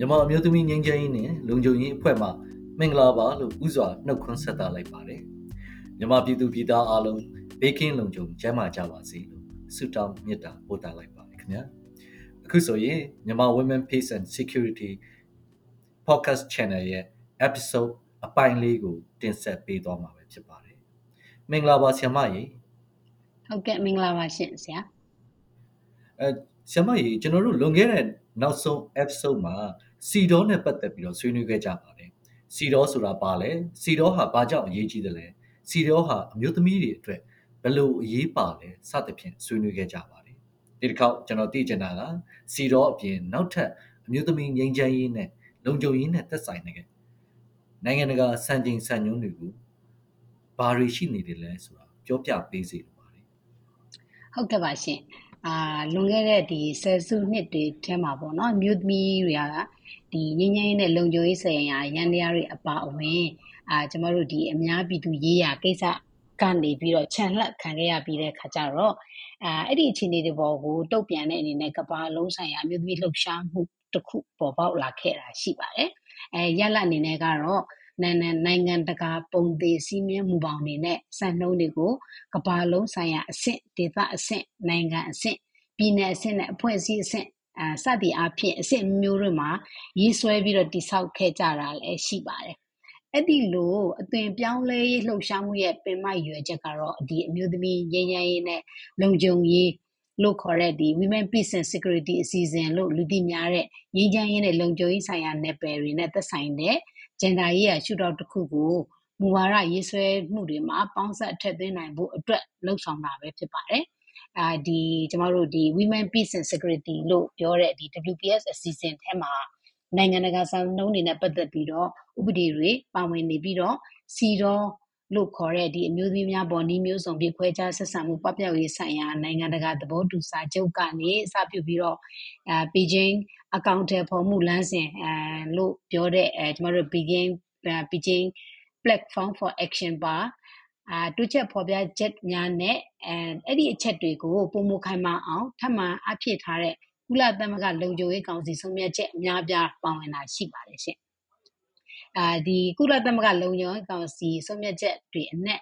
မြန်မာအမျိုးသမီးငင်းချမ်းရေးနဲ့လုံခြုံရေးအဖွဲ့မှမင်္ဂလာပါလို့ဥစွာနှုတ်ခွန်းဆက်သလိုက်ပါတယ်မြန်မာပြည်သူပြည်သားအားလုံးဘေးကင်းလုံခြုံကျန်းမာကြပါစေလို့ဆုတောင်းမေတ္တာပို့သလိုက်ပါတယ်ခင်ဗျာအခုဆိုရင်မြန်မာ Women Peace and Security Podcast Channel ရဲ့ episode အပိုင်းလေးကိုတင်ဆက်ပေးသွားမှာပဲဖြစ်ပါတယ်မင်္ဂလာပါဆရာမကြီးဟုတ်ကဲ့မင်္ဂလာပါရှင်ဆရာအဲဆရာမကြီးကျွန်တော်တို့လွန်ခဲ့တဲ့နောက်ဆုံး episode မှာ စီဒေါနဲ့ပတ်သက်ပြီးတော့ဆွေးနွေးခဲ့ကြပါတယ်စီဒေါဆိုတာပါလဲစီဒေါဟာဘာကြောင့်အရေးကြီးတယ်လဲစီဒေါဟာအမျိုးသမီးတွေအတွက်ဘယ်လိုအရေးပါလဲစသဖြင့်ဆွေးနွေးခဲ့ကြပါတယ်ဒီတစ်ခေါက်ကျွန်တော်သိချင်တာကစီဒေါအပြင်နောက်ထပ်အမျိုးသမီးငြိမ်းချမ်းရေးနဲ့လုံခြုံရေးနဲ့သက်ဆိုင်တဲ့နိုင်ငံတကာစံချိန်စံညွှန်းတွေကိုဘာတွေရှိနေတယ်လဲဆိုတာပြောပြပေးစေလိုပါတယ်ဟုတ်ကဲ့ပါရှင် အာလွန်ခဲ့တဲ့ဒီဆယ်စုနှစ်တွေထဲမှာပေါ့နော်မြို့သမီးတွေကဒီငင်းငင်းနဲ့လုံခြုံရေးဆိုင်ရာရန်တရားတွေအပါအဝင်အာကျမတို့ဒီအများပြည်သူရေးရာကိစ္စကနေပြီးတော့ခြံလှက်ခံခဲ့ရပြီးတဲ့ခါကျတော့အာအဲ့ဒီအခြေအနေတွေပေါ်ကိုတုတ်ပြန်တဲ့အနေနဲ့ကဘာလုံးဆိုင်ရာမြို့သမီးလှုပ်ရှားမှုတစ်ခုပေါ်ပေါက်လာခဲ့တာရှိပါတယ်အဲရလက်အနေနဲ့ကတော့ နိုင်ငံနိုင်ငံတကာ ပုံသေးစည်းမျဉ်းမူပေါင်းတွေနဲ့ စံနှုန်းတွေကို ကမ္ဘာလုံးဆိုင်ရာအဆင့် ဒေသအဆင့် နိုင်ငံအဆင့် ပြည်내အဆင့်နဲ့ အဖွဲ့အစည်းအဆင့်အဲစသည်အားဖြင့် အဆင့်မျိုးတွေမှာ ရေးဆွဲပြီးတော့တိဆောက်ခဲ့ကြတာလည်း ရှိပါတယ် အဲ့ဒီလို အသွင်ပြောင်းလဲရေး လှုပ်ရှားမှုရဲ့ ပင်မရွယ်ချက်ကတော့ဒီအမျိုးသမီးရင်းရင်းရေးနဲ့ လုံခြုံရေးလို့ခေါ်တဲ့ဒီ Women Peace and Security အစီအစဉ်လို့ လူသိများတဲ့ ငြိမ်းချမ်းရေးနဲ့ လုံခြုံရေးဆိုင်ရာ နယ်ပယ်တွေနဲ့ သက်ဆိုင်တဲ့ gender ရေးရာရှုထောင့်တစ်ခုကိုမူဝါဒရေးဆွဲမှုတွေမှာပေါင်းစပ်ထည့်သွင်းနိုင်ဖို့အတွက်လှုံ့ဆော်တာပဲဖြစ်ပါတယ်။အာဒီကျမတို့ဒီ Women Peace and Security လို့ပြောတဲ့ဒီ WPS အစီအစဉ်ထဲမှာနိုင်ငံတကာစံနှုန်းတွေနဲ့ပတ်သက်ပြီးတော့ဥပဒေတွေပါဝင်နေပြီးတော့စီတော့ လို့ခေါ်တဲ့ ဒီအမျိုးသမီးများပေါ်နှီးမျိုးစုံပြခွဲခြားဆက်ဆံမှု ပပျောက်ရေးဆိုင်ရာ နိုင်ငံတကာသဘောတူစာချုပ်ကနေစပြုပြီးတော့အဲပေဂျင်းအကောင့်ထဲပေါ်မှုလမ်းစဉ်အဲလို့ပြောတဲ့အဲကျမတို့ပေဂျင်းပေဂျင်း platform for action ပါအာတွချက်ဖော်ပြချက်များနဲ့ အဲအဲ့ဒီအချက်တွေကိုပုံမခိုင်မာအောင် ထပ်မံအဖြစ်ထားတဲ့ ကုလသမဂ္ဂလုံခြုံရေးကောင်စီ ဆုံးဖြတ်ချက် အများပြား ပါဝင်တာရှိပါတယ်ရှင် အာဒီကုလသမဂ္ဂလုံခြုံရေးကောင်စီဆုံးဖြတ်ချက်တွေအနက်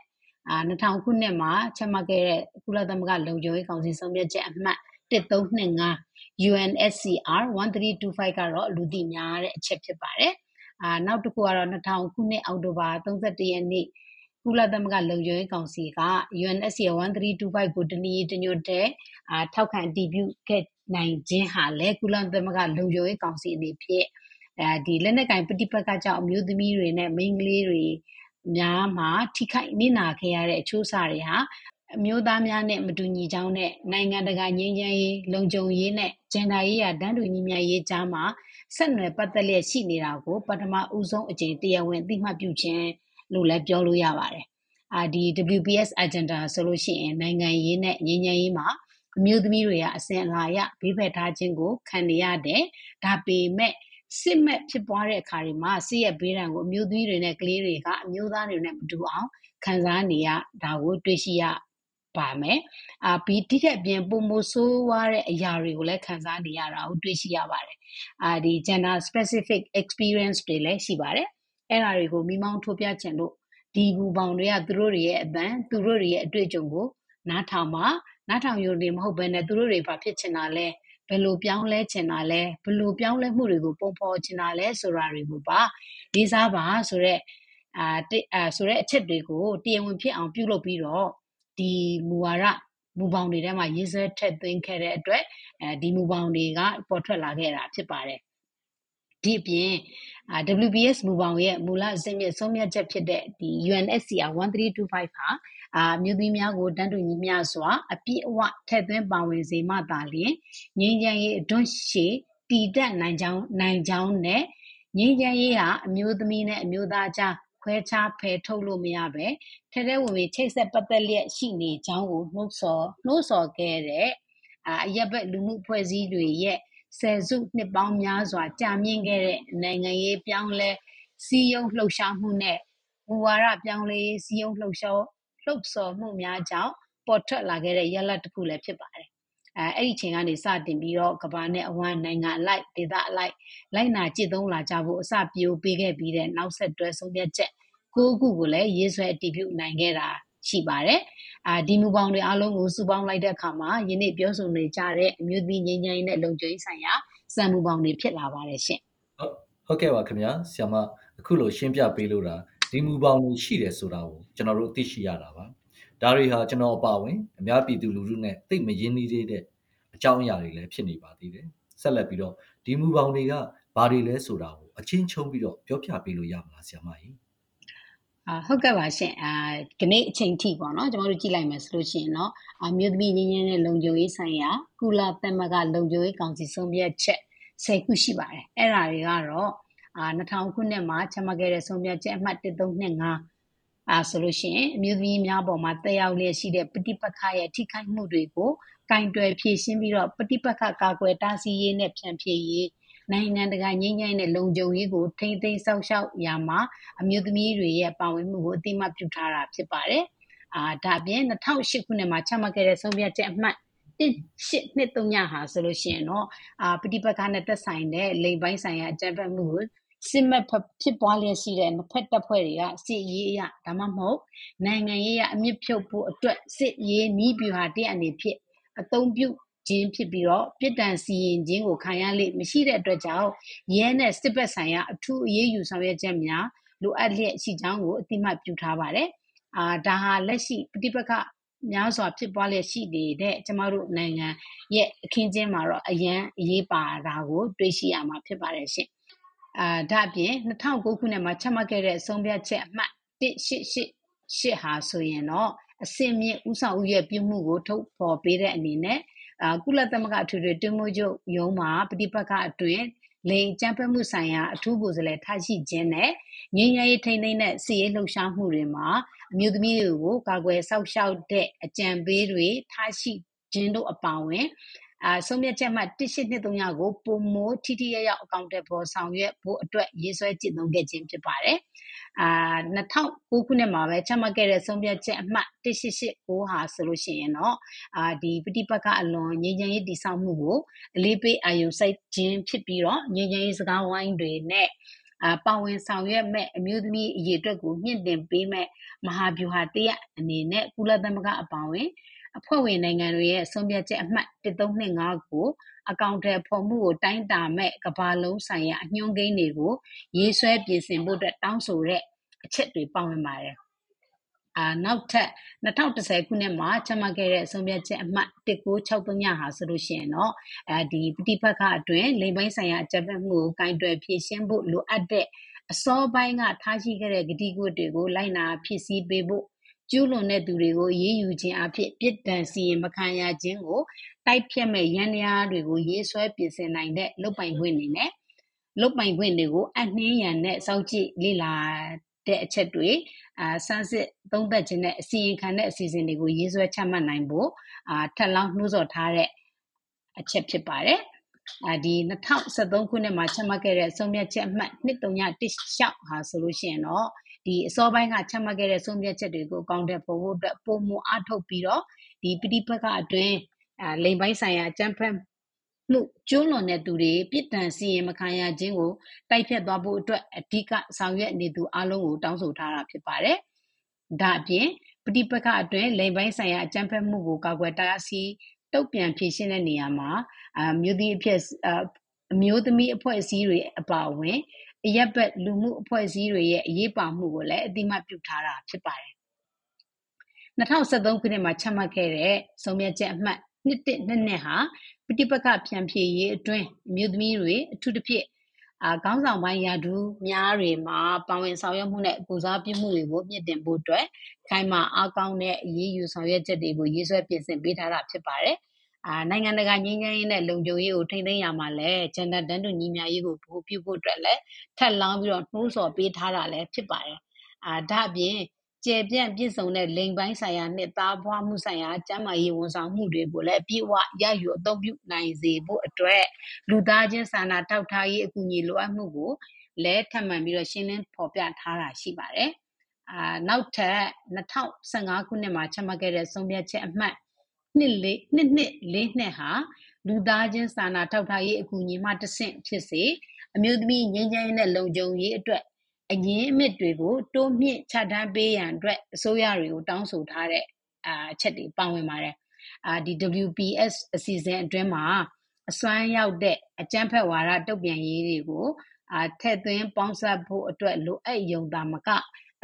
အာ2000ခုနှစ်မှာချမှတ်ခဲ့တဲ့ကုလသမဂ္ဂလုံခြုံရေးကောင်စီဆုံးဖြတ်ချက်အမှတ်1325 UNSCR 1325ကတော့လူသိများတဲ့အချက်ဖြစ်ပါတယ်။အာနောက်တစ်ခုကတော့2000ခုနှစ်အောက်တိုဘာ31ရက်နေ့ကုလသမဂ္ဂလုံခြုံရေးကောင်စီက UNSCR 1325ကိုတနည်းတညွတ်တဲ့အာထောက်ခံတည်ပြုခဲ့နိုင်ခြင်းဟာလည်းကုလသမဂ္ဂလုံခြုံရေးကောင်စီအနေဖြင့်အဲ ဒီလက်နက်ကင်ပဋိပက္ခကြောင့်အမျိုးသမီးတွေနဲ့မိန်းကလေးတွေများမှာထိခိုက်နစ်နာခဲ့ရတဲ့အချိုးအစာတွေဟာအမျိုးသားများနဲ့မတူညီကြောင်းနဲ့နိုင်ငံတကာငြိမ်းချမ်းရေးလုံခြုံရေးနဲ့ဂျန်ဒါရေးရာတန်းတူညီမျှရေးကြားမှာဆက်နွယ်ပတ်သက်လျက်ရှိနေတာကိုပထမဦးဆုံးအကြိမ်တရားဝင်အသိမှတ်ပြုခြင်းလို့လည်းပြောလို့ရပါတယ်။အာဒီ WPS agenda ဆိုလို့ရှိရင်နိုင်ငံရေးနဲ့ငြိမ်းချမ်းရေးမှာအမျိုးသမီးတွေကအစဉ်အလာအရဘေးဖယ်ထားခြင်းကိုခံနေရတယ်။ဒါပေမဲ့ စစ်မဲ့ဖြစ်ပွားတဲ့အခါတွေမှာစစ်ရဲ့ဘေးဒဏ်ကိုအမျိုးသမီးတွေနဲ့ကလေးတွေကအမျိုးသားတွေနဲ့မတူအောင်ခံစားနေရဒါကိုတွေ့ရှိရပါမယ်။အာပြီးတိကျပြင်ပုံမဆိုးွားတဲ့အရာတွေကိုလည်းခံစားနေရတာကိုတွေ့ရှိရပါတယ်။အာဒီ gender specific experience တွေလည်းရှိပါတယ်။အဲ့ဒါတွေကိုမိမောင်းထိုးပြချင်လို့ဒီဘူပေါင်တွေကသူတို့တွေရဲ့အပန်းသူတို့တွေရဲ့အတွေ့အကြုံကိုနားထောင်ပါနားထောင်ရုံနဲ့မဟုတ်ဘဲနဲ့သူတို့တွေဘာဖြစ်ချင်တာလဲ ဘယ်လိုပြောင်းလဲချင်တာလဲဘယ်လိုပြောင်းလဲမှုတွေကိုပုံဖော်ချင်တာလဲဆိုတာတွေကိုပါလေးစားပါဆိုတော့အာအာဆိုတဲ့အချက်တွေကိုတရားဝင်ဖြစ်အောင်ပြုလုပ်ပြီးတော့ဒီမူဝါဒမူပေါင်းတွေထဲမှာရေးဆွဲထည့်သွင်းခဲ့တဲ့အတွက်အဲဒီမူပေါင်းတွေကပေါ်ထွက်လာခဲ့တာဖြစ်ပါတယ်ဒီအပြင် WBS မူပေါင်းရဲ့မူလအစိမ့်မြင့်ဆုံးဖြတ်ချက်ဖြစ်တဲ့ဒီ UNSCR 1325ဟာ အာမြို့သမီးများကိုတန်းတူညီမျှစွာ အပြည့်အဝထည့်သွင်းပါဝင်စေမှသာလျှင်ငြိမ်းချမ်းရေးအတွန်းရှည်တည်တတ်နိုင်ကြောင်းနိုင်ကြောင်းနဲ့ငြိမ်းချမ်းရေးဟာအမျိုးသမီးနဲ့အမျိုးသားကြားခွဲခြားဖယ်ထုတ်လို့မရပဲထဲထဲဝင်ဝင်ချိတ်ဆက်ပတ်သက်လျက်ရှိနေကြောင်းကိုနှုတ်ဆော်နှုတ်ဆော်ခဲ့တဲ့အရက်ဘက်လူမှုဖွဲ့စည်းတွေရဲ့ဆယ်စုနှစ်ပေါင်းများစွာကြာမြင့်ခဲ့တဲ့နိုင်ငံရေးပြောင်းလဲစည်းရုံးလှုပ်ရှားမှုနဲ့မူဝါဒပြောင်းလဲစည်းရုံးလှုပ်ရှား လှုပ်ဆော်မှုများကြောင့်ပေါ်ထွက်လာခဲ့တဲ့ရလဒ်တစ်ခုလည်းဖြစ်ပါတယ်အဲအဲ့ဒီချိန်ကနေစတင်ပြီးတော့ကမ္ဘာနဲ့အဝန်းနိုင်ငံအလိုက်ဒေသအလိုက်လိုက်နာကျင့်သုံးလာကြဖို့အစပျိုးပေးခဲ့ပြီးတဲ့နောက်ဆက်တွဲဆုံးဖြတ်ချက်၉ခုကိုလည်းရေးဆွဲအတည်ပြုနိုင်ခဲ့တာရှိပါတယ်။အာဒီမူပေါင်းတွေအားလုံးကိုစုပေါင်းလိုက်တဲ့အခါမှာယနေ့ပြောဆိုနေကြတဲ့အမျိုးသမီးငြိမ်းချမ်းရေးနဲ့လုံခြုံရေးဆိုင်ရာစံမူပေါင်းတွေဖြစ်လာပါတယ်ရှင်။ဟုတ်ဟုတ်ကဲ့ပါခင်ဗျာဆ iam မအခုလိုရှင်းပြပေးလို့တာ ဒီမူပေါင်းတွေရှိတယ်ဆိုတာကိုကျွန်တော်တို့သိရှိရတာပါဒါတွေဟာကျွန်တော်အပါအဝင်အများပြည်သူလူထုနဲ့သိမရင်းနှီးသေးတဲ့အကြောင်းအရာတွေလည်းဖြစ်နေပါသေးတယ်ဆက်လက်ပြီးတော့ဒီမူပေါင်းတွေကဘာတွေလဲဆိုတာကိုအချင်းချုံပြီးတော့ပြောပြပေးလို့ရမလားဆ iam မကြီးအာဟုတ်ကဲ့ပါရှင်အာဒီနေ့အချိန်ထိပေါ့နော်ကျွန်တော်တို့ကြည့်လိုက်မယ်ဆိုလို့ရှိရင်တော့အမျိုးသမီးငင်းငင်းနဲ့လုံခြုံရေးဆိုင်ရာကုလသမဂ္ဂလုံခြုံရေးကောင်စီဆုံးဖြတ်ချက်10ခုရှိပါတယ်အဲ့ဒါတွေကတော့အာ 2000ခုနှစ်မှာချမှတ်ခဲ့တဲ့ဆုံးဖြတ်ချက်အမှတ်1325အာဆိုလို့ရှိရင်အမျိုးသမီးများပေါ်မှာတက်ရောက်လျက်ရှိတဲ့ပဋိပက္ခရဲ့ထိခိုက်မှုတွေကိုကင်တွယ်ဖြေရှင်းပြီးတော့ပဋိပက္ခကာကွယ်တားဆီးရေးနဲ့ဖြန့်ဖြေရေးနိုင်ငံတကာငြိမ်းချမ်းတဲ့လုံခြုံရေးကိုထိမ့်သိမ်းဆောက်ရှောက်ရမှာအမျိုးသမီးတွေရဲ့ပါဝင်မှုကိုအတိမတ်ပြုထားတာဖြစ်ပါတယ်။အာဒါပြင်2008ခုနှစ်မှာချမှတ်ခဲ့တဲ့ဆုံးဖြတ်ချက်အမှတ်1823ဟာဆိုလို့ရှိရင်တော့အာပဋိပက္ခနဲ့သက်ဆိုင်တဲ့လိမ်ပိုင်းဆိုင်ရာအကြမ်းဖက်မှုကို စစ်မှတ်ဖြစ်ပွားလျက်ရှိတဲ့နှစ်ဖက်တပ်ဖွဲ့တွေက စစ်ရေးအရ ဒါမှမဟုတ် နိုင်ငံရေးအရ အမြင့်ဖြုတ်ဖို့အတွက် စစ်ရေးနည်းဗျူဟာတရအနေဖြင့် အသုံးပြုခြင်းဖြစ်ပြီးတော့ပြစ်ဒဏ်စီရင်ခြင်းကို ခံရလေမရှိတဲ့အတွက်ကြောင့် ရဲနဲ့ စစ်ဘက်ဆိုင်ရာ အထူးအရေးယူဆောင်ရွက်ချက်များ လိုအပ်လျက်ရှိကြောင်းကိုအတိမတ်ပြုထားပါတယ်။အာဒါဟာ လက်ရှိ ပဋိပက္ခများစွာ ဖြစ်ပွားလျက်ရှိနေတဲ့ ကျမတို့နိုင်ငံရဲ့ အခင်းကျင်းမှာတော့ အရန်အရေးပါတာကို တွေ့ရှိရမှာ ဖြစ်ပါတယ်ရှင်။ အာဒါအပြင်2009ခုနှစ်မှာချမှတ်ခဲ့တဲ့ဆုံးဖြတ်ချက်အမှတ်1888ဟာဆိုရင်တော့အစင်မြင့်ဥဆောင်ဥရဲ့ပြုမှုကိုထုတ်ဖော်ပေးတဲ့အနေနဲ့အာကုလသမဂ္ဂအထွေထွေတွင်းမှုချုပ်ရုံးမှာပဋိပက္ခအတွင်းလိင်ကျန်းဖက်မှုဆိုင်ရာအထူးကိုယ်စားလှယ်ထားရှိခြင်းနဲ့ငြိမ်းချမ်းရေးထိန်းသိမ်းတဲ့စီရေးလှုပ်ရှားမှုတွေမှာအမျိုးသမီးတွေကိုကာကွယ်ဆောက်ရှောက်တဲ့အကြံပေးတွေထားရှိခြင်းတို့အပါအဝင်အာ ဆုံးဖြတ်ချက်မှ1823ကိုပုံမိုးထိထိရရောက် အကောင့်တွေပေါ်ဆောင်ရွက်ဖို့အတွက် ရေးဆွဲကျင့်သုံးခဲ့ခြင်း ဖြစ်ပါတယ်။အာ2009ခုနှစ်မှာပဲ ချမှတ်ခဲ့တဲ့ ဆုံးဖြတ်ချက်အမှတ်1889ဟာဆိုလို့ရှိရင်တော့အာဒီပဋိပက္ခအလွန် ငြိမ်းချမ်းရေး တည်ဆောက်မှုကို အလေးပေး အာရုံစိုက်ခြင်းဖြစ်ပြီးတော့ ငြိမ်းချမ်းရေး စကားဝိုင်းတွေနဲ့အာပါဝင်ဆောင်ရွက်မဲ့အမျိုးသမီး အရေးအတွက်ကို မြင့်တင်ပေးမဲ့မဟာဗျူဟာတရက်အနေနဲ့ ကုလသမဂ္ဂ အပါအဝင် အဖွဲ့ဝင်နိုင်ငံတွေရဲ့ ဆုံးဖြတ်ချက်အမှတ်1325ကို အကောင့်ထဲပေါ်မှုကို တိုင်းတာမဲ့ကဘာလုံးဆိုင်ရာ အညွှန်းကိန်းတွေကို ရေးဆွဲပြင်ဆင်ဖို့အတွက် တောင်းဆိုတဲ့အချက်တွေ ပါဝင်ပါတယ်အာနောက်ထပ်2010ခုနှစ်မှာ ချမှတ်ခဲ့တဲ့ ဆုံးဖြတ်ချက်အမှတ်1963ဟာဆိုလို့ရှိရင်တော့အဲဒီပဋိပက္ခအတွင်း လိမ်ပိုင်းဆိုင်ရာ အကြမ်းဖက်မှုကိုကင်တွယ်ဖြေရှင်းဖို့ လိုအပ်တဲ့ အစောပိုင်းက ထားရှိခဲ့တဲ့ဂတိကဝတ်တွေကို လိုက်နာဖြစ်စည်းပေးဖို့ ကျူးလွန်တဲ့သူတွေကိုရေးယူခြင်းအဖြစ်ပြစ်ဒဏ်စီရင်မခံရခြင်းကိုတိုက်ဖြတ်မဲ့ရန်ရာတွေကိုရေးဆွဲပြင်ဆင်နိုင်တဲ့လုတ်ပိုင်ခွင့်နေနဲ့လုတ်ပိုင်ခွင့်တွေကိုအနှင်းရန်နဲ့စောင့်ကြည့်လေ့လာတဲ့အချက်တွေအာစမ်းစစ်သုံးသပ်ခြင်းနဲ့အစီရင်ခံတဲ့အစီအစဉ်တွေကိုရေးဆွဲချမှတ်နိုင်ဖို့အာထက်လောင်းနှိုးဆော်ထားတဲ့အချက်ဖြစ်ပါတယ်အာဒီ2013ခုနှစ်မှာချမှတ်ခဲ့တဲ့ဆုံးဖြတ်ချက်အမှတ်2316ဟာဆိုလို့ရှိရင်တော့ ဒီအစောပိုင်းကချမှတ်ခဲ့တဲ့ဆုံးဖြတ်ချက်တွေကိုအကောင့်ထဲပေါ်ဖို့အတွက်ပုံမအထုတ်ပြီးတော့ဒီပဋိပက္ခအတွင်းအာလိမ်ပိုင်းဆိုင်ရာအကြမ်းဖက်မှုကျူးလွန်တဲ့သူတွေပြစ်ဒဏ်စီရင်မခံရခြင်းကိုတိုက်ဖြတ်သွားဖို့အတွက်အဓိကဆောင်ရွက်နေသူအလုံးကိုတောင်းဆိုထားတာဖြစ်ပါတယ်။ဒါအပြင်ပဋိပက္ခအတွင်းလိမ်ပိုင်းဆိုင်ရာအကြမ်းဖက်မှုကိုကာကွယ်တားဆီးတုတ်ပြန်ဖြေရှင်းတဲ့နေရာမှာအမျိုးသမီးအဖြစ်အမျိုးသမီးအဖွဲ့အစည်းတွေအပါအဝင် အရက်ဘက်လူမှုအဖွဲ့အစည်းတွေရဲ့အရေးပါမှုကိုလည်းအတိမတ်ပြုထားတာဖြစ်ပါတယ်။2013ခုနှစ်မှာချမှတ်ခဲ့တဲ့ဆုံးဖြတ်ချက်အမှတ်နှစ်တစ်နှစ်နှစ်ဟာပဋိပက္ခပြန်ဖြေရေးအတွင်းအမျိုးသမီးတွေအထူးသဖြင့်အာခေါင်းဆောင်ပိုင်းရာထူးများတွေမှာပါဝင်ဆောင်ရွက်မှုနဲ့ကိုစားပြုမှုတွေကိုမြင့်တင်ဖို့အတွက်ခိုင်မာအားကောင်းတဲ့အရေးယူဆောင်ရွက်ချက်တွေကိုရေးဆွဲပြင်ဆင်ပေးထားတာဖြစ်ပါတယ်။ အာနိုင်ငံတကာငြိမ်းချမ်းရေးနဲ့လုံခြုံရေးကိုထိန်းသိမ်းရမှာလဲဂျန်ဒါတန်းတူညီမျှရေးကိုပိုပြုဖို့အတွက်လည်းထပ်လောင်းပြီးတော့နှိုးဆော်ပေးထားတာလည်းဖြစ်ပါတယ်။အာဒါအပြင်ကျယ်ပြန့်ပြည့်စုံတဲ့လိင်ပိုင်းဆိုင်ရာနဲ့သားပွားမှုဆိုင်ရာကျန်းမာရေးဝန်ဆောင်မှုတွေကိုလည်းအပြည့်အဝရယူအသုံးပြုနိုင်စေဖို့အတွက်လူသားချင်းစာနာထောက်ထားရေးအကူအညီလိုအပ်မှုကိုလည်းထပ်မံပြီးတော့ရှင်းလင်းဖော်ပြထားတာရှိပါတယ်။အာနောက်ထပ်2015ခုနှစ်မှာချမှတ်ခဲ့တဲ့ဆုံးဖြတ်ချက်အမှတ် နှစ်လေးနှစ်နှစ်လေးနှစ်ဟာလူသားချင်းစာနာထောက်ထားရေးအကူအညီမှတဆင့်ဖြစ်စေအမျိုးသမီးငြိမ်းချမ်းရေးနဲ့လုံခြုံရေးအတွက်အငင်းအမြစ်တွေကိုတိုးမြင့်ချထားပေးရန်အတွက်အစိုးရတွေကိုတောင်းဆိုထားတဲ့အချက်တွေပါဝင်ပါတယ်အာဒီ WPS အစီအစဉ်အတွင်းမှာအစွမ်းရောက်တဲ့အကြမ်းဖက်ဝါဒတုတ်ပြန်ရေးတွေကိုအာထည့်သွင်းပေါင်းစပ်ဖို့အတွက်လိုအပ်ယုံတာမက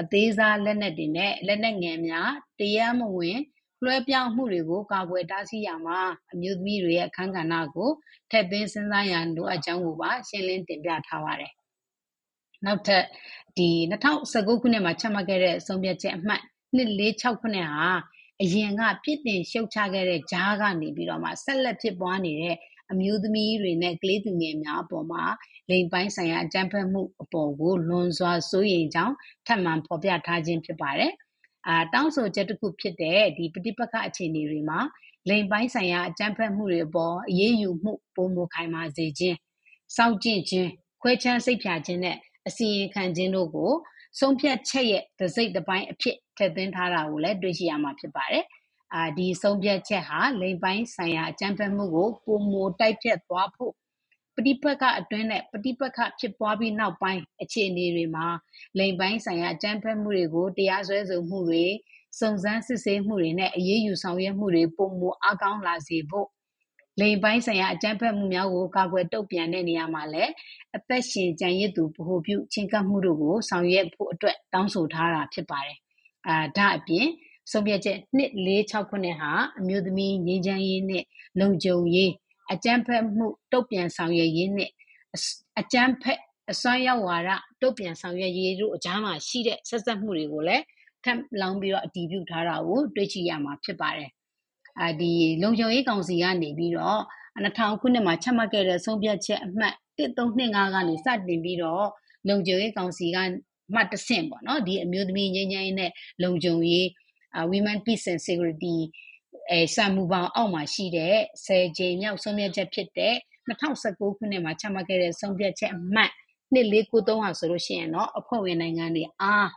အသေးစားလက်နက်တွေနဲ့လက်နက်ငယ်များတရားမဝင် လွှဲပြောင်းမှုတွေကို ကာကွယ်တားဆီးရမှာ အမျိုးသမီးတွေရဲ့ အခန်းကဏ္ဍကို ထည့်သွင်းစဉ်းစားရန် လိုအပ်ကြောင်းကိုပါ ရှင်းလင်းတင်ပြထားပါတယ်။နောက်ထပ်ဒီ2019ခုနှစ်မှာ ချမှတ်ခဲ့တဲ့ ဆုံးဖြတ်ချက်အမှတ်2469ခုနှစ်ဟာ အရင်က ပြစ်တင်ရှုတ်ချခဲ့တဲ့ဂျားကနေပြီးတော့မှ ဆက်လက်ဖြစ်ပွားနေတဲ့ အမျိုးသမီးတွေနဲ့ ကလေးသူငယ်များအပေါ်မှာ လိင်ပိုင်းဆိုင်ရာ အကြမ်းဖက်မှုအပေါ်ကို လွန်စွာစိုးရိမ်ကြောင်း ထပ်မံဖော်ပြထားခြင်း ဖြစ်ပါတယ်။ အာတောင်းဆိုချက်တစ်ခုဖြစ်တဲ့ဒီပဋိပက္ခအခြေအနေတွေမှာလိင်ပိုင်းဆိုင်ရာအကြမ်းဖက်မှုတွေအပေါ်အရေးယူမှုပုံမခိုင်မာစေခြင်းစောင့်ကြည့်ခြင်းခွဲခြားစိတ်ဖြာခြင်းနဲ့အစီရင်ခံခြင်းတို့ကိုဆုံးဖြတ်ချက်ရဲ့တစိမ့်တစ်ပိုင်းအဖြစ်ထည့်သွင်းထားတာကိုလည်းတွေ့ရှိရမှာဖြစ်ပါတယ်။အာဒီဆုံးဖြတ်ချက်ဟာလိင်ပိုင်းဆိုင်ရာအကြမ်းဖက်မှုကိုပုံမတိုက်ဖြတ်သွားဖို့ ပဋိပက္ခအတွင်းနဲ့ ပဋိပက္ခဖြစ်ပွားပြီးနောက်ပိုင်း အခြေအနေတွေမှာ လိင်ပိုင်းဆိုင်ရာ အကြမ်းဖက်မှုတွေကို တရားစွဲဆိုမှုတွေ စုံစမ်းစစ်ဆေးမှုတွေနဲ့ အရေးယူဆောင်ရွက်မှုတွေပုံမအကောင်းလာစေဖို့ လိင်ပိုင်းဆိုင်ရာ အကြမ်းဖက်မှုများကို ကာကွယ်တုံ့ပြန်တဲ့နေရာမှာလည်း အသက်ရှင်ကြံရည်သူ ဗဟုပြုချင်းကပ်မှုတို့ကို ဆောင်ရွက်ဖို့အတွက် တောင်းဆိုထားတာ ဖြစ်ပါတယ်။အာဒါအပြင် ဆုံးဖြတ်ချက်246ခုနှစ်ဟာ အမျိုးသမီး ငြိမ်းချမ်းရေးနဲ့ လုံခြုံရေး အကြမ်းဖက်မှုတုတ်ပြန်ဆောင်ရွက်ရေးနဲ့အကြမ်းဖက်အစွမ်းရောက်ဝါဒတုတ်ပြန်ဆောင်ရွက်ရေးတို့အကြားမှာရှိတဲ့ဆက်ဆက်မှုတွေကိုလည်းထပ်လောင်းပြီးတော့အတည်ပြုထားတာကိုတွေ့ရှိရမှာဖြစ်ပါတယ်။အာဒီလုံခြုံရေးကောင်စီကနေပြီးတော့2000ခုနှစ်မှာချမှတ်ခဲ့တဲ့ဆုံးဖြတ်ချက်အမှတ်1325ကနေစတင်ပြီးတော့လုံခြုံရေးကောင်စီကမှတ်တဆင့်ပေါ့နော်ဒီအမျိုးသမီးငြိမ်းချမ်းရေးနဲ့လုံခြုံရေး Women Peace and Security အဲစာမူပေါင်းအောက်မှာရှိတဲ့ဆယ်ကြိမ်မြောက်ဆုံးဖြတ်ချက်ဖြစ်တဲ့2019ခုနှစ်မှာချမှတ်ခဲ့တဲ့ဆုံးဖြတ်ချက်အမှတ်2493ဟာဆိုလို့ရှိရင်တော့အဖွဲ့ဝင်နိုင်ငံတွေအား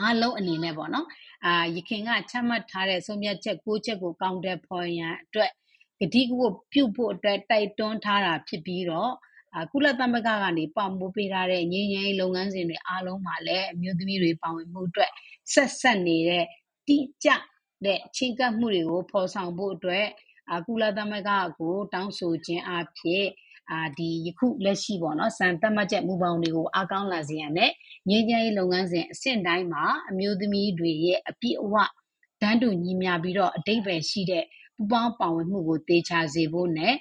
အားလုံးအနေနဲ့ပေါ့နော်အာယခင်ကချမှတ်ထားတဲ့ဆုံးဖြတ်ချက်၉ချက်ကိုကောင်းတဲ့ဖော်ရန်အတွက်ဂတိကဝတ်ပြုဖို့အတွက်တိုက်တွန်းထားတာဖြစ်ပြီးတော့ကုလသမဂ္ဂကနေပံ့ပိုးပေးထားတဲ့ငြိမ်းချမ်းရေးလုပ်ငန်းစဉ်တွေအားလုံးမှာလည်းအမျိုးသမီးတွေပါဝင်မှုအတွက်ဆက်ဆက်နေတဲ့တိကျ တဲ့ချင်းကပ်မှုတွေကို ဖော်ဆောင်ဖို့အတွက်အာကုလသမဂ္ဂကို တောင်းဆိုခြင်းအဖြစ်အာဒီယခုလက်ရှိပေါ့နော် စံသတ်မှတ်ချက်မူပေါင်းတွေကို အားကောင်းလာစေရတဲ့ ငြိမ်းချမ်းရေးလုပ်ငန်းစဉ်အဆင့်တိုင်းမှာ အမျိုးသမီးတွေရဲ့ အပြည့်အဝတန်းတူညီမျှပြီးတော့အတိတ်ပဲရှိတဲ့ ပူပေါင်းပါဝင်မှုကိုတေချာစေဖို့နဲ့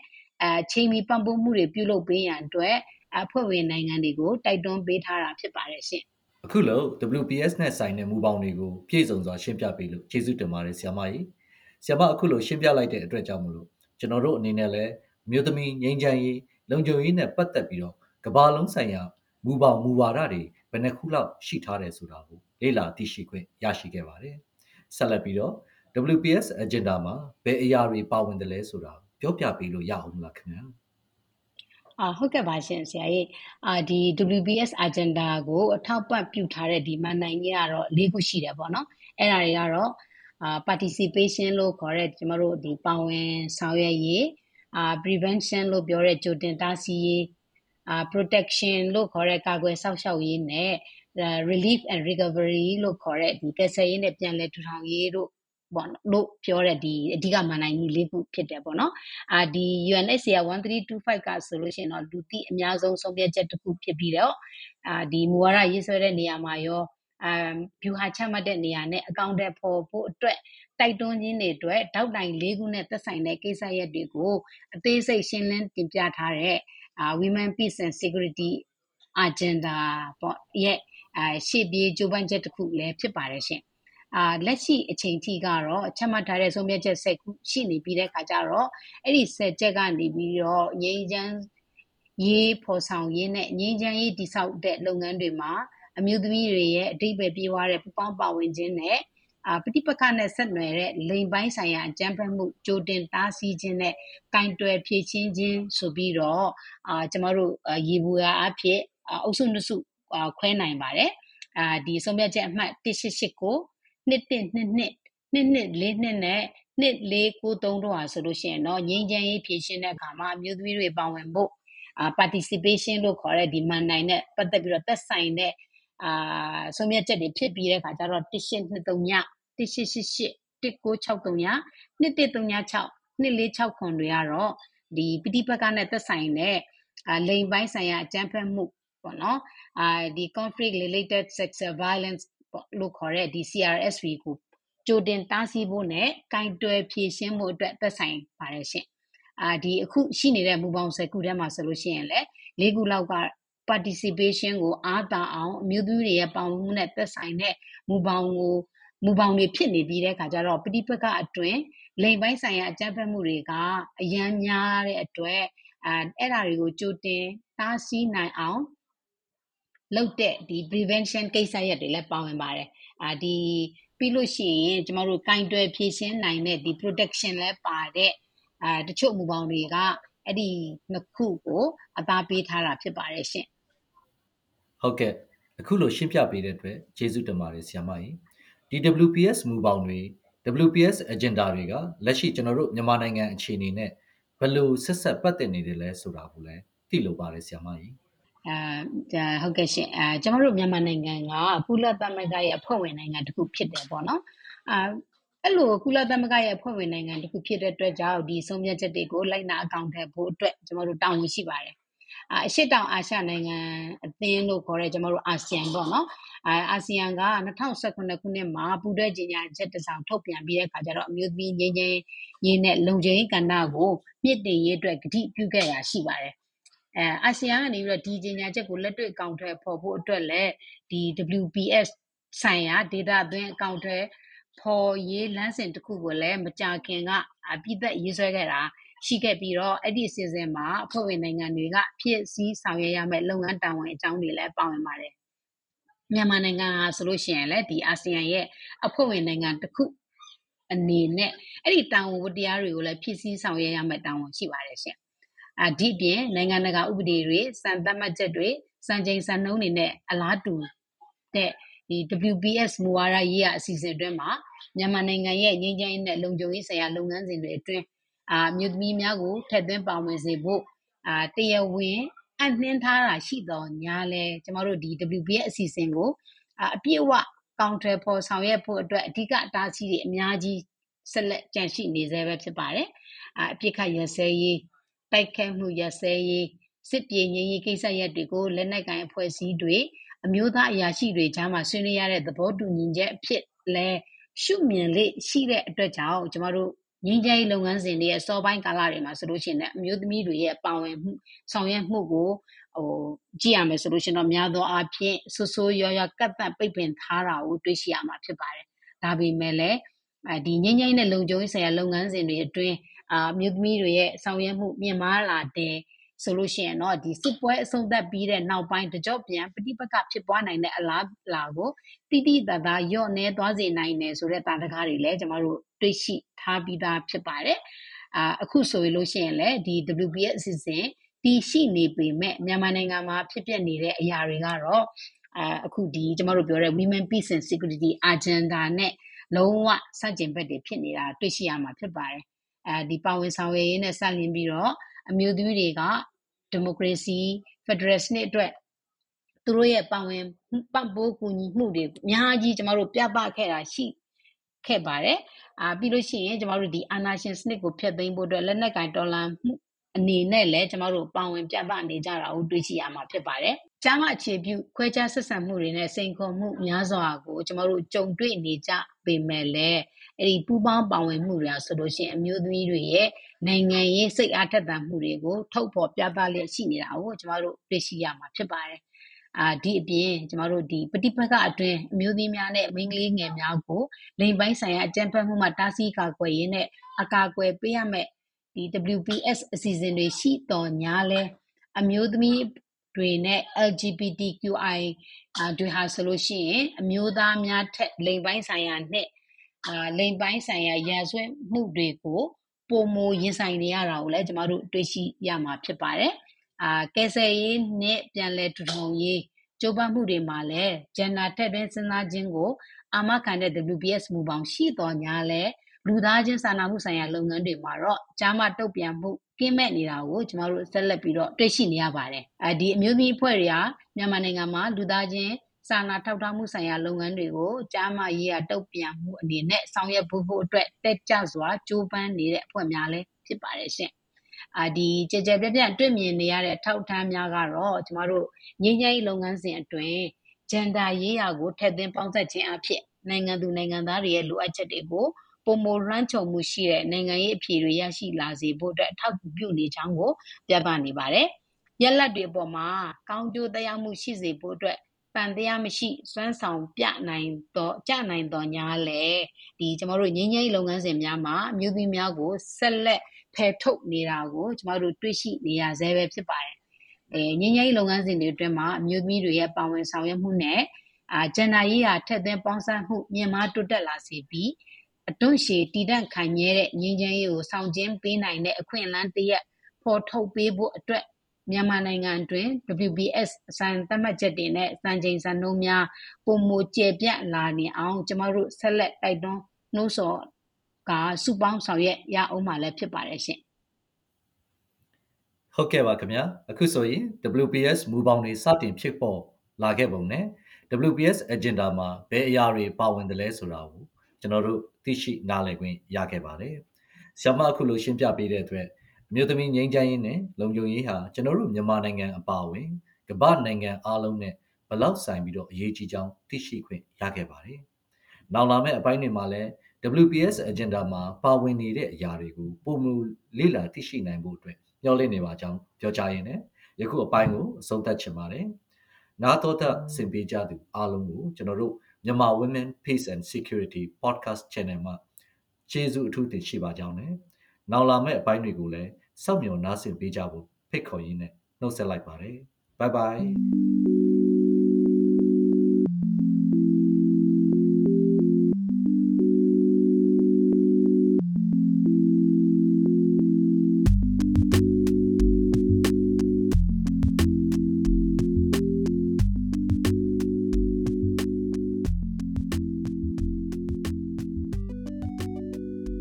အချိန်မီပံ့ပိုးမှုတွေ ပြုလုပ်ပေးရန်အတွက် အဖွဲ့ဝင်နိုင်ငံတွေကို တိုက်တွန်းပေးထားတာ ဖြစ်ပါတယ်ရှင် အခုလို့ WPS နဲ့ဆိုင်တဲ့မူပေါင်းတွေကိုပြည့်စုံစွာရှင်းပြပေးလို့ကျေးဇူးတင်ပါတယ်ဆရာမကြီးဆရာမအခုလို့ရှင်းပြလိုက်တဲ့အတွက်ကြောင့်မလို့ကျွန်တော်တို့အနေနဲ့လည်းမြို့သမီးငြိမ်းချမ်းရေးလုံခြုံရေးနဲ့ပတ်သက်ပြီးတော့ကဘာလုံးဆိုင်ရာမူပေါင်းမူဝါဒတွေဘယ်နှခုလောက်ရှိထားတယ်ဆိုတာကိုလေ့လာသိရှိခွင့်ရရှိခဲ့ပါတယ်ဆက်လက်ပြီးတော့ WPS agenda မှာဘယ်အရာတွေပါဝင်တယ်လဲဆိုတာပြောပြပေးလို့ရအောင်လားခင်ဗျာ အာဟုတ်ကဲ့ပါရှင်ဆရာကြီးအာဒီ WBS agenda ကိုအထောက်ပံ့ပြုထားတဲ့ဒီမန်နိုင်ကြီးကတော့၄ခုရှိတယ်ပေါ့နော်အဲ့ဒါတွေကတော့အာ participation လို့ခေါ်တဲ့ကျမတို့ဒီပါဝင်ဆောင်ရွက်ရေးအာ prevention လို့ပြောတဲ့ကြိုတင်တားဆီးရေးအာ protection လို့ခေါ်တဲ့ကာကွယ်စောင့်ရှောက်ရေးနဲ့ relief and recovery လို့ခေါ်တဲ့ဒီကယ်ဆယ်ရေးနဲ့ပြန်လည်ထူထောင်ရေးတို့ ပေါ့လို့ပြောတဲ့ဒီအဓိကမန်နိုင်ကြီးလေးခုဖြစ်တယ်ပေါ့နော်အာဒီ UNHCR 1325ကဆိုလို့ရှိရင်တော့လူသိအများဆုံးဆုံးဖြတ်ချက်တစ်ခုဖြစ်ပြီးတော့အာဒီမူဝါဒရေးဆွဲတဲ့နေရာမှာရောအမ်ဗျူဟာချမှတ်တဲ့နေရာနဲ့အကောင့်တက်ဖို့ဖို့အတွက်တိုက်တွန်းခြင်းတွေအတွက်တောက်တိုင်၄ခုနဲ့သက်ဆိုင်တဲ့ကိစ္စရပ်တွေကိုအသေးစိတ်ရှင်းလင်းတင်ပြထားတဲ့အာ Women Peace and Security Agenda ပေါ့ရဲ့အာရှေ့ပြေးကြိုးပမ်းချက်တစ်ခုလည်းဖြစ်ပါတယ်ရှင်အာ လက်ရှိအချိန်ထိကတော့ ချမှတ်ထားတဲ့ ဆုံးဖြတ်ချက် ၁၀ ခု ရှိနေပြီးတဲ့အခါကျတော့ အဲဒီ ၁၀ ချက်ကနေပြီးတော့ ငြိမ်းချမ်းရေးဖော်ဆောင်ရေးနဲ့ ငြိမ်းချမ်းရေး တည်ဆောက်တဲ့ လုပ်ငန်းတွေမှာ အမျိုးသမီးတွေရဲ့ အဓိပ္ပါယ်ပြည့်ဝတဲ့ ပူးပေါင်းပါဝင်ခြင်းနဲ့ ပဋိပက္ခနဲ့ ဆက်နွယ်တဲ့ လိင်ပိုင်းဆိုင်ရာ အကြမ်းဖက်မှု ကြိုတင်တားဆီးခြင်းနဲ့ ကိုင်တွယ်ဖြေရှင်းခြင်း ဆိုပြီးတော့ ကျမတို့ ယေဘုယျအားဖြင့် အုပ်စု ၂ စု ခွဲနိုင်ပါတယ်။ဆုံးဖြတ်ချက်အမှတ် ၁၈၈ ကို 2122 2242နဲ့2493တို့ဟာဆိုလို့ရှိရင်တော့ငြိမ်းချမ်းရေးဖြည့်ရှင်တဲ့အခါမှာအမျိုးသမီးတွေပါဝင်ဖို့အာ participation လို့ခေါ်တဲ့ဒီမန်နိုင်နဲ့ပတ်သက်ပြီးတော့သက်ဆိုင်တဲ့အာဆုံးဖြတ်ချက်တွေဖြစ်ပြီးတဲ့အခါကျတော့1823 1888 1963 2136 2460ခွန်တွေကတော့ဒီပဋိပက္ခနဲ့သက်ဆိုင်တဲ့အာလိန်ပိုင်းဆိုင်ရာအကြမ်းဖက်မှုပေါ့နော်အာဒီ conflict related sexual violence လို့ခေါ်တဲ့ဒီ CRSV ကိုကြိုတင်တားဆီးဖို့နဲ့ကင်တွယ်ဖြည့်ရှင်းဖို့အတွက်သက်ဆိုင်ပါတယ်ရှင်အာဒီအခုရှိနေတဲ့မူပေါင်း၁၀ခုထဲမှာဆိုလို့ရှိရင်လည်း၄ခုလောက်က participation ကိုအားသာအောင်အမျိုးသမီးတွေရဲ့ပါဝင်မှုနဲ့သက်ဆိုင်တဲ့မူပေါင်းကိုမူပေါင်းတွေဖြစ်နေပြီးတဲ့အခါကျတော့ပဋိပက္ခအတွင်းလိင်ပိုင်းဆိုင်ရာအကြမ်းဖက်မှုတွေကအရန်များတဲ့အတွက်အဲအဲ့ဒါတွေကိုကြိုတင်တားဆီးနိုင်အောင် လုပ်တဲ့ဒီ prevention ကိစ္စရပ်တွေလည်းပါဝင်ပါတယ်အာဒီပြီးလို့ရှိရင်ကျမတို့ကင်တွယ်ဖြည့်ရှင်းနိုင်တဲ့ဒီ protection လည်းပါတဲ့အာတချို့မူပေါင်းတွေကအဲ့ဒီနှစ်ခုကိုအသားပေးထားတာဖြစ်ပါတယ်ရှင်ဟုတ်ကဲ့အခုလိုရှင်းပြပေးတဲ့အတွက်ကျေးဇူးတင်ပါတယ်ဆရာမကြီးဒီ WPS မူပေါင်းတွေ WPS agenda တွေကလက်ရှိကျွန်တော်တို့မြန်မာနိုင်ငံအခြေအနေနဲ့ဘယ်လိုဆက်ဆက်ပတ်သက်နေတယ်လဲဆိုတာကိုလည်းသိလိုပါတယ်ဆရာမကြီး အဲဟုတ်ကဲ့ရှင်အဲကျွန်တော်တို့မြန်မာနိုင်ငံကကုလသမဂ္ဂရဲ့အဖွဲ့ဝင်နိုင်ငံတစ်ခုဖြစ်တယ်ပေါ့နော်အာအဲ့လိုကုလသမဂ္ဂရဲ့အဖွဲ့ဝင်နိုင်ငံတစ်ခုဖြစ်တဲ့အတွက်ကြောင့်ဒီဆုံးဖြတ်ချက်တွေကိုလိုက်နာအကောင့်ထည့်ဖို့အတွက်ကျွန်တော်တို့တာဝန်ရှိပါတယ်အရှေ့တောင်အာရှနိုင်ငံအသင်းလို့ခေါ်တဲ့ကျွန်တော်တို့အာဆီယံပေါ့နော်အာအာဆီယံက2019ခုနှစ်မှာပူးတွဲကြီးညာချက်တစ်စောင်ထုတ်ပြန်ပြီးတဲ့အခါကျတော့အမျိုးသမီးငင်းချင်းရင်းနဲ့လုံခြုံရေးကဏ္ဍကိုမြင့်တင်ရေးအတွက်ကတိပြုခဲ့တာရှိပါတယ် အဲအာဆီယံကနေပြီးတော့ဒီကြီးညာချက်ကိုလက်တွေ့အကောင့်ထဲပေါ်ဖို့အတွက်လည်းဒီ WPS ဆိုင်ရာ data သွင်းအကောင့်ထဲဖော်ရေးလမ်းစဉ်တစ်ခုကိုလည်းမကြာခင်ကပြည်သက်ရေးဆွဲခဲ့တာရှိခဲ့ပြီးတော့အဲ့ဒီအစီအစဉ်မှာအဖွဲ့ဝင်နိုင်ငံတွေကဖြစ်စည်းဆောင်ရွက်ရမယ့်လုပ်ငန်းတာဝန်အကြောင်းတွေလည်းပါဝင်ပါတယ်မြန်မာနိုင်ငံဟာဆိုလို့ရှိရင်လည်းဒီအာဆီယံရဲ့အဖွဲ့ဝင်နိုင်ငံတစ်ခုအနေနဲ့အဲ့ဒီတာဝန်ဝတ္တရားတွေကိုလည်းဖြစ်စည်းဆောင်ရွက်ရမယ့်တာဝန်ရှိပါတယ်ရှင် အဒီပြင်နိုင်ငံတကာဥပဒေတွေစံသတ်မှတ်ချက်တွေစံချိန်စံနှုန်းတွေနဲ့အလားတူတဲ့ဒီ WPS မူဝါဒရေးရအစီအစဉ်အတွင်းမှာမြန်မာနိုင်ငံရဲ့ငြိမ်းချမ်းရေးနဲ့လုံခြုံရေးဆိုင်ရာလုပ်ငန်းစဉ်တွေအတွင်းအာမြို့သမီးများကိုထည့်သွင်းပါဝင်စေဖို့အာတရားဝင်အနှင်းထားတာရှိတော့ညာလဲကျမတို့ဒီ WPS အစီအစဉ်ကိုအာအပြည့်အဝကောင်ထရဖော်ဆောင်ရွက်ဖို့အတွက်အဓိကအတားအဆီးတွေအများကြီးဆက်လက်ကြန့်ရှိနေသေးပဲဖြစ်ပါတယ်အာအပြစ်ခတ်ရစဲရေး တိုက်ခိုက်မှုရစဲရေးစစ်ပြေငြိမ်းရေးကိစ္စရပ်တွေကိုလက်နက်ကိုင်အဖွဲ့အစည်းတွေအမျိုးသားအရာရှိတွေကြားမှာဆွေးနွေးရတဲ့သဘောတူညီချက်အဖြစ်လဲရှုမြင်လေရှိတဲ့အတွက်ကြောင့်ကျမတို့ငင်းကြိုင်းလုပ်ငန်းစဉ်တွေရဲ့စောပိုင်းကာလတွေမှာဆိုလို့ရှိရင်လည်းအမျိုးသမီးတွေရဲ့ပါဝင်မှုဆောင်ရွက်မှုကိုဟိုကြည့်ရမယ်ဆိုလို့ရှိရင်တော့များသောအားဖြင့်ဆူဆူရော်ရော်ကတ်တန့်ပိတ်ပင်ထားတာကိုတွေ့ရှိရမှာဖြစ်ပါတယ်။ဒါပေမဲ့လည်းအဲ ဒီငင်းကြိုင်းတဲ့လုံခြုံရေးဆိုင်ရာလုပ်ငန်းစဉ်တွေအတွင်းအာမြို့သမီးတွေရဲ့ဆောင်ရွက်မှုမြင့်မားလာတဲ့ဆိုလို့ရှိရင်တော့ဒီစစ်ပွဲအဆုံးသတ်ပြီးတဲ့နောက်ပိုင်းတကြော့ပြန်ပဋိပက္ခဖြစ်ပွားနိုင်တဲ့အလားလာကိုတိတိတသားယော့နေသွားစေနိုင်တယ်ဆိုတဲ့တာတကားတွေလည်းကျမတို့တွေ့ရှိထားပြီးသားဖြစ်ပါတယ်အာအခုဆိုရင်လို့ရှိရင်လည်းဒီ WPS အစီအစဉ်တည်ရှိနေပေမဲ့မြန်မာနိုင်ငံမှာဖြစ်ပျက်နေတဲ့အရာတွေကတော့အာအခုဒီကျမတို့ပြောတဲ့ Women Peace and Security Agenda နဲ့ လုံးဝစတင်ဘက်တွေဖြစ်နေတာတွေ့ရှိရမှာဖြစ်ပါတယ်အဲဒီပါဝင်ဆောင်ရွက်ရေးနဲ့ဆက်လင်းပြီးတော့အမျိုးသမီးတွေကဒီမိုကရေစီဖက်ဒရယ်စနစ်အတွက်သူတို့ရဲ့ပါဝင်ပံ့ပိုးကူညီမှုတွေအများကြီးကျမတို့ပြသခဲ့တာရှိခဲ့ပါတယ်အာပြီးလို့ရှိရင်ကျမတို့ဒီအာနာရှင်စနစ်ကိုဖျက်သိမ်းဖို့အတွက်လက်နက်ကင်တော်လှန်မှုအနေနဲ့လည်းကျမတို့ပါဝင်ပြသနေကြတာကိုတွေ့ရှိရမှာဖြစ်ပါတယ်။ ကျမအခြေပြုခွဲခြားဆက်ဆံမှုတွေနဲ့စိန်ခေါ်မှုများစွာကိုကျမတို့ကြုံတွေ့နေကြပေမဲ့လည်းအဲ့ဒီပူပေါင်းပါဝင်မှုတွေကဆိုလို့ရှိရင်အမျိုးသမီးတွေရဲ့နိုင်ငံရေးစိတ်အားထက်သန်မှုတွေကိုထုတ်ဖော်ပြသလျက်ရှိနေတာကိုကျမတို့တွေ့ရှိရမှာဖြစ်ပါတယ်။အာဒီအပြင်ကျမတို့ဒီပฏิပတ်ကအတွင်းအမျိုးသမီးများနဲ့မိန်းကလေးငယ်များကိုလိင်ပိုင်းဆိုင်ရာအကြံဖက်မှုမှတားဆီးကာကွယ်ရေးနဲ့အကာအကွယ်ပေးရမယ့်ဒီ WPS အစီအစဉ်တွေရှိတော်ညာလဲအမျိုးသမီး တွေနဲ့ LGBTQI တွေဟာဆိုလို့ရှိရင် အမျိုးသားများထက် လိင်ပိုင်းဆိုင်ရာနဲ့အာလိင်ပိုင်းဆိုင်ရာ ရာဇဝတ်မှုတွေကိုပုံမရင်ဆိုင်နေရတာကိုလည်း ကျမတို့တွေ့ရှိရမှာဖြစ်ပါတယ်။အာကယ်ဆယ်ရေးနဲ့ ပြန်လည်ထူထောင်ရေးကြိုးပမ်းမှုတွေမှာလည်းဂျန်နာထက်တွင်စဉ်းစားခြင်းကို အာမခံတဲ့ WPS မူပေါင်းရှိတော်ညာလဲ လူသားချင်းစာနာမှုဆိုင်ရာလုပ်ငန်းတွေမှာတော့ကျားမတုတ်ပြန်မှုကင်းမဲ့နေတာကိုကျမတို့ဆက်လက်ပြီးတော့တွေ့ရှိနေရပါတယ်။အဲဒီအမျိုးသမီးအဖွဲ့တွေကမြန်မာနိုင်ငံမှာလူသားချင်းစာနာထောက်ထားမှုဆိုင်ရာလုပ်ငန်းတွေကိုကြားမရေးရတုတ်ပြန်မှုအနေနဲ့ဆောင်ရွက်ဖို့ဖို့အတွက်တက်ကြစွာကြိုးပမ်းနေတဲ့အဖွဲ့များလည်းဖြစ်ပါတယ်ရှင်။အာဒီကြကြပြပြတွေ့မြင်နေရတဲ့ထောက်ထားများကတော့ကျမတို့ငင်းငယ်လုပ်ငန်းစဉ်အတွင်းဂျန်ဒါရေးရာကိုထည့်သွင်းပေါင်းစပ်ခြင်းအဖြစ်နိုင်ငံသူနိုင်ငံသားတွေရဲ့လိုအပ်ချက်တွေကို ပုံမလွှမ်းခြုံမှုရှိတဲ့ နိုင်ငံရေးအဖြေတွေ ရရှိလာစေဖို့အတွက်ထောက်ကူပြုနေကြောင်းကို ပြသနေပါတယ်။ရက်လက်တွေပေါ်မှာ ကောင်းကျိုးတရားမှု ရှိစေဖို့အတွက်ပန်တရားမရှိ စွမ်းဆောင်ပြနိုင်တော့ကြနိုင်တော့ညာလေဒီကျမတို့ငင်းငိမ့်လုပ်ငန်းစဉ်များမှာ အမျိုးသမီးများကို ဆက်လက်ဖယ်ထုတ်နေတာကို ကျမတို့ တွေ့ရှိနေရဆဲပဲ ဖြစ်ပါတယ်။အဲငင်းငိမ့်လုပ်ငန်းစဉ်တွေအတွင်းမှာ အမျိုးသမီးတွေရဲ့ ပါဝင်ဆောင်ရွက်မှုနဲ့အာဂျန်နာရေးဟာထက်သွင်းပေါင်းစပ်မှု မြင်မာတိုးတက်လာစေပြီး အတွန့်ရှည်တည်တံ့ခိုင်မြဲတဲ့ ငြိမ်းချမ်းရေးကို ဆောင်ကျဉ်ပေးနိုင်တဲ့ အခွင့်အလမ်းတစ်ရပ် ဖော်ထုတ်ပေးဖို့အတွက် မြန်မာနိုင်ငံအတွင်း WBS စံသတ်မှတ်ချက်တွေနဲ့ စံချိန်စံနှုန်းများပုံမကျေပြန့်လာနေအောင် ကျမတို့ ဆက်လက် တိုက်တွန်းနှိုးဆော်ကစုပေါင်းဆောင်ရွက်ရအောင်မှလည်း ဖြစ်ပါတယ်ရှင်ဟုတ်ကဲ့ပါခင်ဗျာအခုဆိုရင် WPS မူပေါင်းတွေစတင်ဖြစ်ပေါ်လာခဲ့ပုံနဲ့ WPS agenda မှာဘယ်အရာတွေပါဝင်တယ်လဲဆိုတာကို ကျွန်တော်တို့သိရှိနားလည်ခွင့်ရခဲ့ပါတယ်။ဆ iam အခုလိုရှင်းပြပေးတဲ့အတွက်အမျိုးသမီးငြိမ်းချမ်းရေးနဲ့လုံခြုံရေးဟာကျွန်တော်တို့မြန်မာနိုင်ငံအပါအဝင်ကမ္ဘာနိုင်ငံအားလုံးနဲ့ဘလောက်ဆိုင်ပြီးတော့အရေးကြီးကြောင်းသိရှိခွင့်ရခဲ့ပါတယ်။နောက်လာမယ့်အပိုင်းတွေမှာလည်း WPS agenda မှာပါဝင်နေတဲ့အရာတွေကိုပုံမူလေ့လာသိရှိနိုင်ဖို့အတွက်ညှော်လင့်နေပါကြောင်းပြောကြားရင်းနဲ့ယခုအပိုင်းကိုအဆုံးသတ်ချင်ပါတယ်။နားတော်သက်ဆင်ပေးကြသူအားလုံးကိုကျွန်တော်တို့ မြန်မာ Women Peace and Security Podcast Channel မှာကျေးဇူးအထူးတင်ရှိပါကြောင်းနဲ့နောက်လာမယ့်အပိုင်းတွေကိုလည်းစောင့်မျှော်နားဆင်ပေးကြဖို့ဖိတ်ခေါ်ရင်းနဲ့နှုတ်ဆက်လိုက်ပါတယ်။ Bye bye